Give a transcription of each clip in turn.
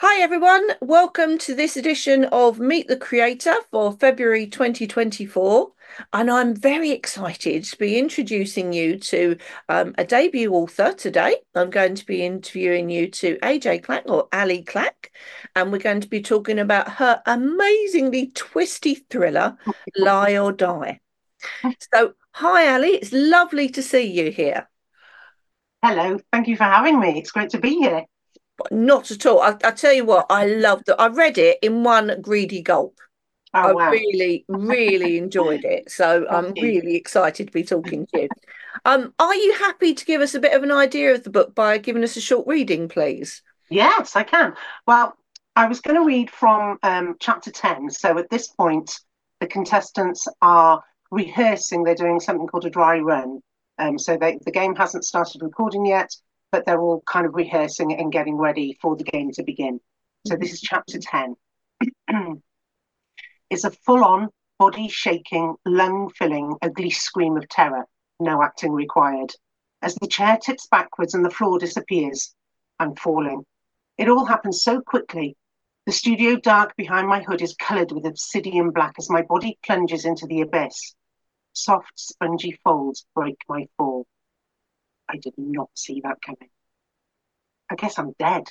Hi, everyone. Welcome to this edition of Meet the Creator for February 2024. And I'm very excited to be introducing you to um, a debut author today. I'm going to be interviewing you to AJ Clack or Ali Clack, and we're going to be talking about her amazingly twisty thriller, Lie or Die. So, hi, Ali. It's lovely to see you here. Hello. Thank you for having me. It's great to be here. Not at all. I, I tell you what, I loved it. I read it in one greedy gulp. Oh, I wow. really, really enjoyed it. So I'm really excited to be talking to you. Um, are you happy to give us a bit of an idea of the book by giving us a short reading, please? Yes, I can. Well, I was going to read from um, chapter 10. So at this point, the contestants are rehearsing. They're doing something called a dry run. Um, so they, the game hasn't started recording yet but they're all kind of rehearsing and getting ready for the game to begin. So this is chapter 10. it's a full on, body shaking, lung filling, ugly scream of terror, no acting required. As the chair tips backwards and the floor disappears, I'm falling. It all happens so quickly. The studio dark behind my hood is coloured with obsidian black as my body plunges into the abyss. Soft, spongy folds break my fall. I did not see that coming. I guess I'm dead.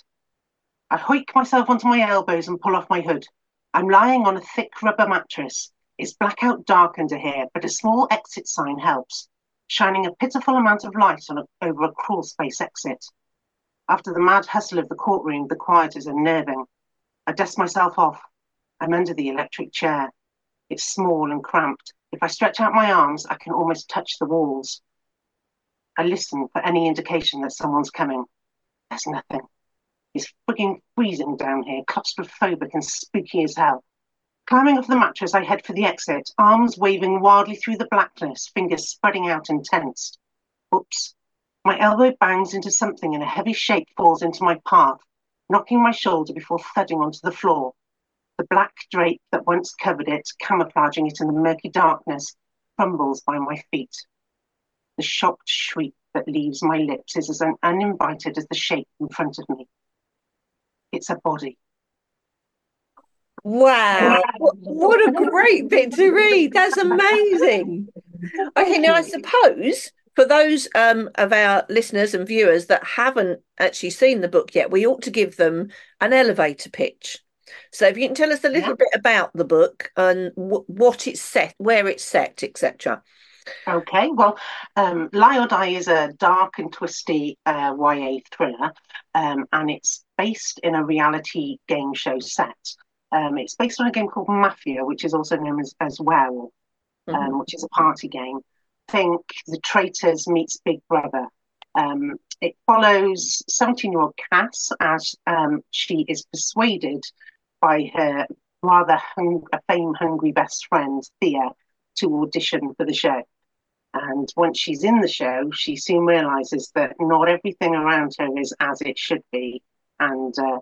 I hoik myself onto my elbows and pull off my hood. I'm lying on a thick rubber mattress. It's blackout dark under here, but a small exit sign helps, shining a pitiful amount of light on a, over a crawl space exit. After the mad hustle of the courtroom, the quiet is unnerving. I dust myself off. I'm under the electric chair. It's small and cramped. If I stretch out my arms, I can almost touch the walls. I listen for any indication that someone's coming. There's nothing. It's frigging freezing down here, claustrophobic and spooky as hell. Climbing off the mattress, I head for the exit, arms waving wildly through the blackness, fingers spreading out and tensed. Oops. My elbow bangs into something and a heavy shape falls into my path, knocking my shoulder before thudding onto the floor. The black drape that once covered it, camouflaging it in the murky darkness, crumbles by my feet. The shocked shriek that leaves my lips is as uninvited as the shape in front of me. It's a body. Wow, what a great bit to read. That's amazing. Okay, now I suppose for those um, of our listeners and viewers that haven't actually seen the book yet, we ought to give them an elevator pitch. So if you can tell us a little yeah. bit about the book and w- what it's set, where it's set, etc. Okay, well, um, Lie or Die is a dark and twisty uh, YA thriller, um, and it's based in a reality game show set. Um, it's based on a game called Mafia, which is also known as, as Werewolf, um, mm-hmm. which is a party game. Think the Traitors meets Big Brother. Um, it follows 17 year old Cass as um, she is persuaded by her rather hung- fame hungry best friend, Thea, to audition for the show. And once she's in the show, she soon realizes that not everything around her is as it should be. And uh,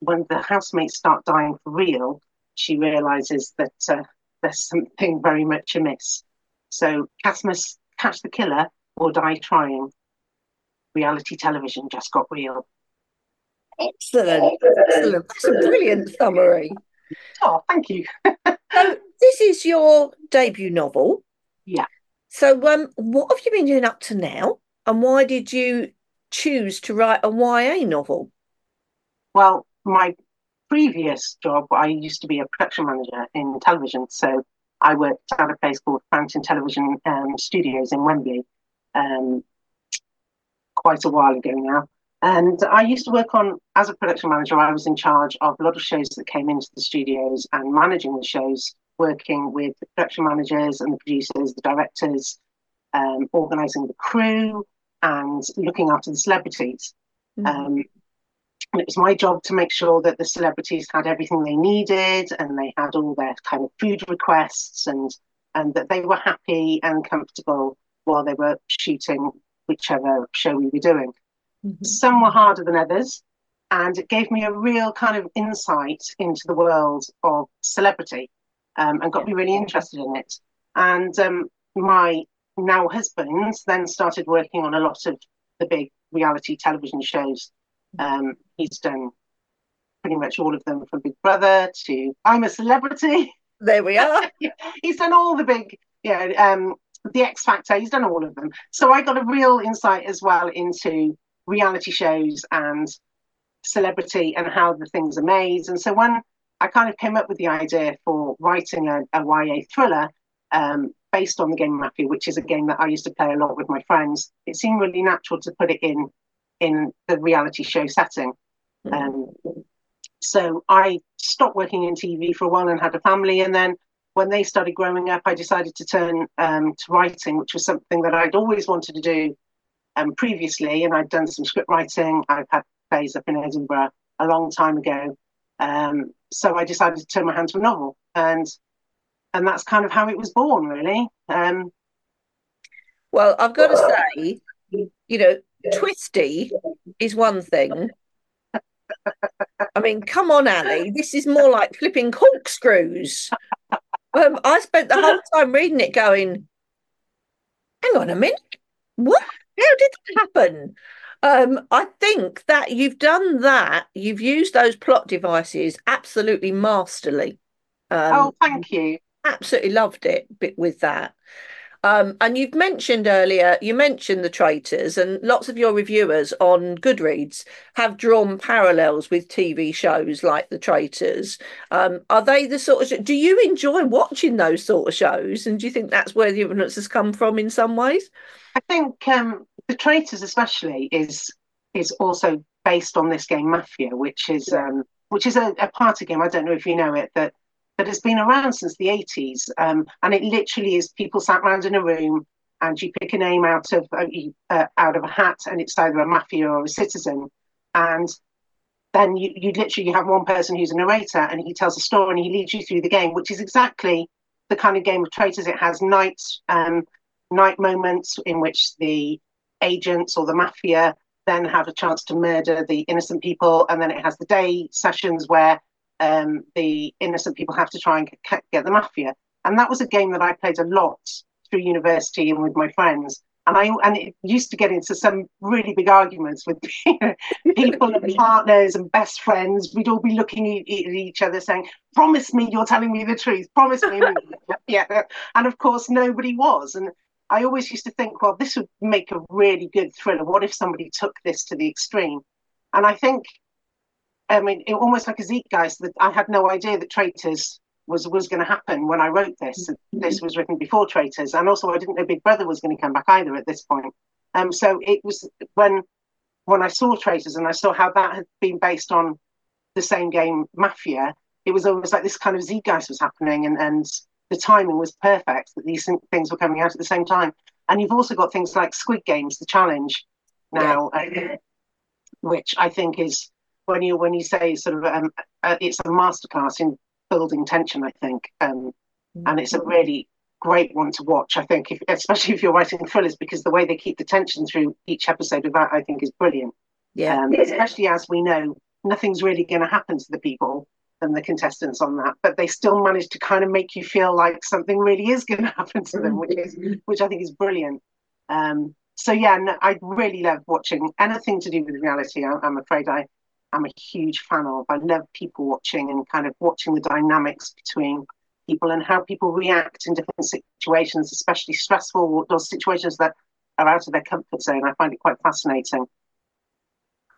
when the housemates start dying for real, she realizes that uh, there's something very much amiss. So Cass must catch the killer or die trying. Reality television just got real. Excellent. Excellent. That's a brilliant summary. Oh, thank you. so, this is your debut novel. Yeah. So, um, what have you been doing up to now, and why did you choose to write a YA novel? Well, my previous job, I used to be a production manager in television, so I worked at a place called Fountain Television um, Studios in Wembley, um, quite a while ago now. And I used to work on, as a production manager, I was in charge of a lot of shows that came into the studios and managing the shows working with the production managers and the producers, the directors, um, organising the crew, and looking after the celebrities. Mm-hmm. Um, and it was my job to make sure that the celebrities had everything they needed and they had all their kind of food requests and and that they were happy and comfortable while they were shooting whichever show we were doing. Mm-hmm. Some were harder than others, and it gave me a real kind of insight into the world of celebrity um, and got me really interested in it. And um, my now husband then started working on a lot of the big reality television shows. Um, he's done pretty much all of them from Big Brother to I'm a Celebrity. There we are. he's done all the big, yeah, um, the X Factor. He's done all of them. So I got a real insight as well into reality shows and celebrity and how the things are made. And so when I kind of came up with the idea for writing a, a YA thriller um, based on the game Mafia, which is a game that I used to play a lot with my friends, it seemed really natural to put it in in the reality show setting. Mm. Um, so I stopped working in TV for a while and had a family. And then when they started growing up, I decided to turn um, to writing, which was something that I'd always wanted to do um, previously. And I'd done some script writing. I've had plays up in Edinburgh a long time ago. Um, so I decided to turn my hand to a novel. And and that's kind of how it was born, really. Um, well, I've got to say, you know, twisty is one thing, I mean, come on, Ali. This is more like flipping corkscrews. Um, I spent the whole time reading it going, hang on a minute. What? How did that happen? Um, I think that you've done that. You've used those plot devices absolutely masterly. Um, oh, thank you. Absolutely loved it with that. Um, and you've mentioned earlier, you mentioned the traitors, and lots of your reviewers on Goodreads have drawn parallels with TV shows like the traitors. Um, are they the sort of? Do you enjoy watching those sort of shows, and do you think that's where the influence has come from in some ways? I think um, the traitors, especially, is is also based on this game Mafia, which is um, which is a, a party game. I don't know if you know it that but it's been around since the 80s. Um, and it literally is people sat around in a room and you pick a name out of uh, uh, out of a hat and it's either a mafia or a citizen. And then you, you literally you have one person who's a narrator and he tells a story and he leads you through the game, which is exactly the kind of game of traitors. It has night um, night moments in which the agents or the mafia then have a chance to murder the innocent people, and then it has the day sessions where um, the innocent people have to try and get, get the mafia. And that was a game that I played a lot through university and with my friends. And I and it used to get into some really big arguments with people and partners and best friends. We'd all be looking at each other saying, "Promise me you're telling me the truth. Promise me." yeah, and of course nobody was. And I always used to think, well, this would make a really good thriller. What if somebody took this to the extreme? And I think I mean, it, almost like a zeitgeist that I had no idea that traitors was was going to happen when I wrote this. Mm-hmm. This was written before traitors, and also I didn't know Big Brother was going to come back either at this point. Um, so it was when when I saw traitors and I saw how that had been based on the same game Mafia. It was almost like this kind of zeitgeist was happening, and and the timing was perfect that these things were coming out at the same time. And you've also got things like Squid Games, the challenge now, yeah. uh, which I think is when you when you say sort of um, uh, it's a masterclass in building tension, I think, um, and it's a really great one to watch. I think, if, especially if you're writing thrillers, because the way they keep the tension through each episode of that, I think, is brilliant. Yeah, um, especially as we know, nothing's really going to happen to the people and the contestants on that, but they still manage to kind of make you feel like something really is going to happen to them, which is which I think is brilliant. Um, so yeah, no, I really love watching anything to do with reality. I, I'm afraid I I'm a huge fan of. I love people watching and kind of watching the dynamics between people and how people react in different situations, especially stressful those situations that are out of their comfort zone. I find it quite fascinating.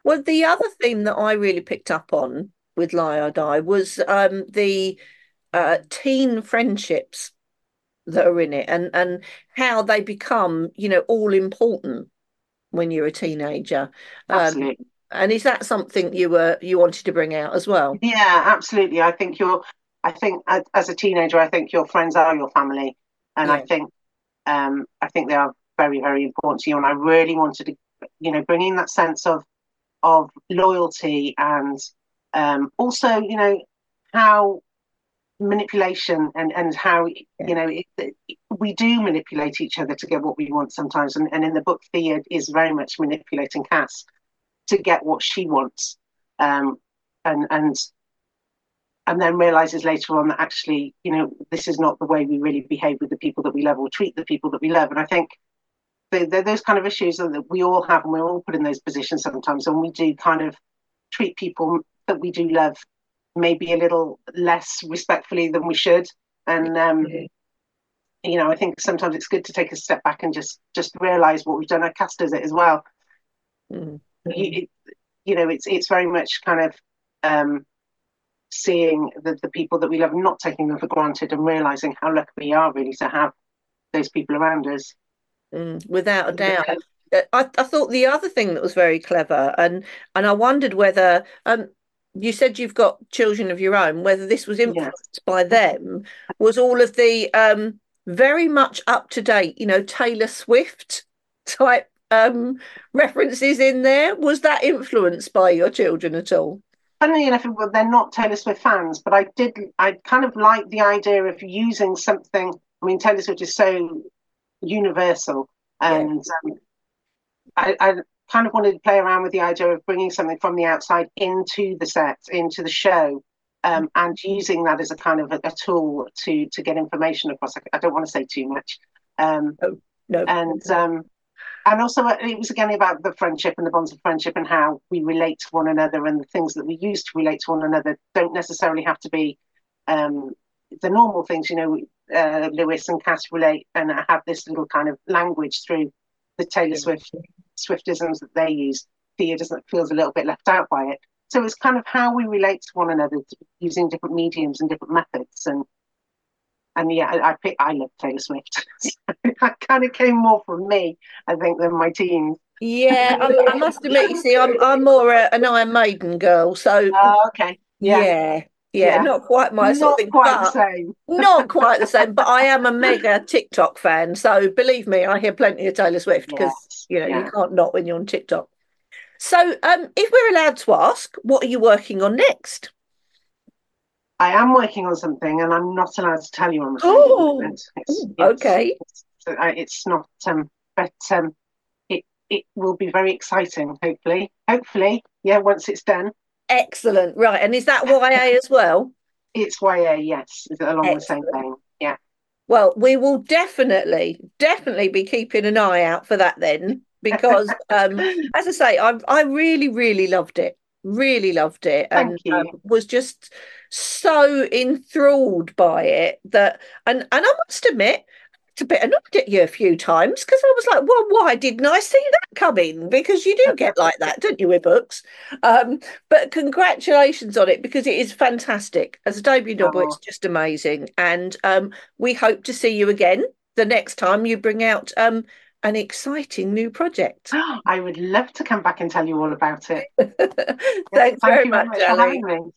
Well, the other theme that I really picked up on with Lie or Die was um, the uh, teen friendships that are in it and and how they become, you know, all important when you're a teenager. Um, Absolutely and is that something you were you wanted to bring out as well? Yeah, absolutely. I think you're. I think as a teenager, I think your friends are your family, and yeah. I think um, I think they are very very important to you. And I really wanted to, you know, bring in that sense of of loyalty and um, also, you know, how manipulation and and how you know it, it, we do manipulate each other to get what we want sometimes. And, and in the book, Thea is very much manipulating Cass to get what she wants. Um, and and and then realizes later on that actually, you know, this is not the way we really behave with the people that we love or treat the people that we love. And I think they're those kind of issues are that we all have, and we're all put in those positions sometimes, and we do kind of treat people that we do love maybe a little less respectfully than we should. And um, you know, I think sometimes it's good to take a step back and just just realize what we've done. Our Cass does it as well. Mm-hmm. You, you, know, it's it's very much kind of um, seeing the, the people that we love, not taking them for granted, and realizing how lucky we are really to have those people around us. Mm, without a doubt. Uh, I, I thought the other thing that was very clever, and and I wondered whether um, you said you've got children of your own, whether this was influenced yes. by them, was all of the um, very much up to date, you know, Taylor Swift type um, references in there. Was that influenced by your children at all? Funnily enough, well, they're not Taylor Swift fans, but I did. I kind of like the idea of using something. I mean, Taylor Swift is so universal, and yeah. um, I, I kind of wanted to play around with the idea of bringing something from the outside into the set, into the show, um, and using that as a kind of a, a, tool to to get information across. I, don't want to say too much. Um, oh, no. And um, and also uh, it was again about the friendship and the bonds of friendship and how we relate to one another and the things that we use to relate to one another don't necessarily have to be um, the normal things. You know, uh, Lewis and Cass relate and have this little kind of language through the Taylor Swift Swiftisms that they use. Thea doesn't feels a little bit left out by it. So it's kind of how we relate to one another using different mediums and different methods. And and yeah, I, I pick, I love Taylor Swift. that kind of came more from me, I think, than my teens. Yeah, I, I, must admit, you see, I'm I'm more a, an Iron Maiden girl. So oh, okay, yeah. yeah. Yeah, yeah, not quite my not sort of thing. Quite the same. not quite the same, but I am a mega TikTok fan. So believe me, I hear plenty of Taylor Swift because yes, you know yeah. you can't not when you're on TikTok. So, um, if we're allowed to ask, what are you working on next? I am working on something, and I'm not allowed to tell you on the phone. Oh, it's, it's, okay. It's, it's not, um, but um, it it will be very exciting. Hopefully, hopefully, yeah. Once it's done. Excellent. Right, and is that YA as well? It's YA, yes. Along Excellent. the same thing. Yeah. Well, we will definitely, definitely be keeping an eye out for that then because um, as I say, I I really really loved it, really loved it, and um, was just so enthralled by it that and and I must admit. It's a bit annoyed at you a few times because I was like, well, why didn't I see that coming? Because you do get like that, don't you, with books? Um, but congratulations on it because it is fantastic. As a debut novel, oh. it's just amazing. And um, we hope to see you again the next time you bring out um, an exciting new project. I would love to come back and tell you all about it. Thanks very, much very much, much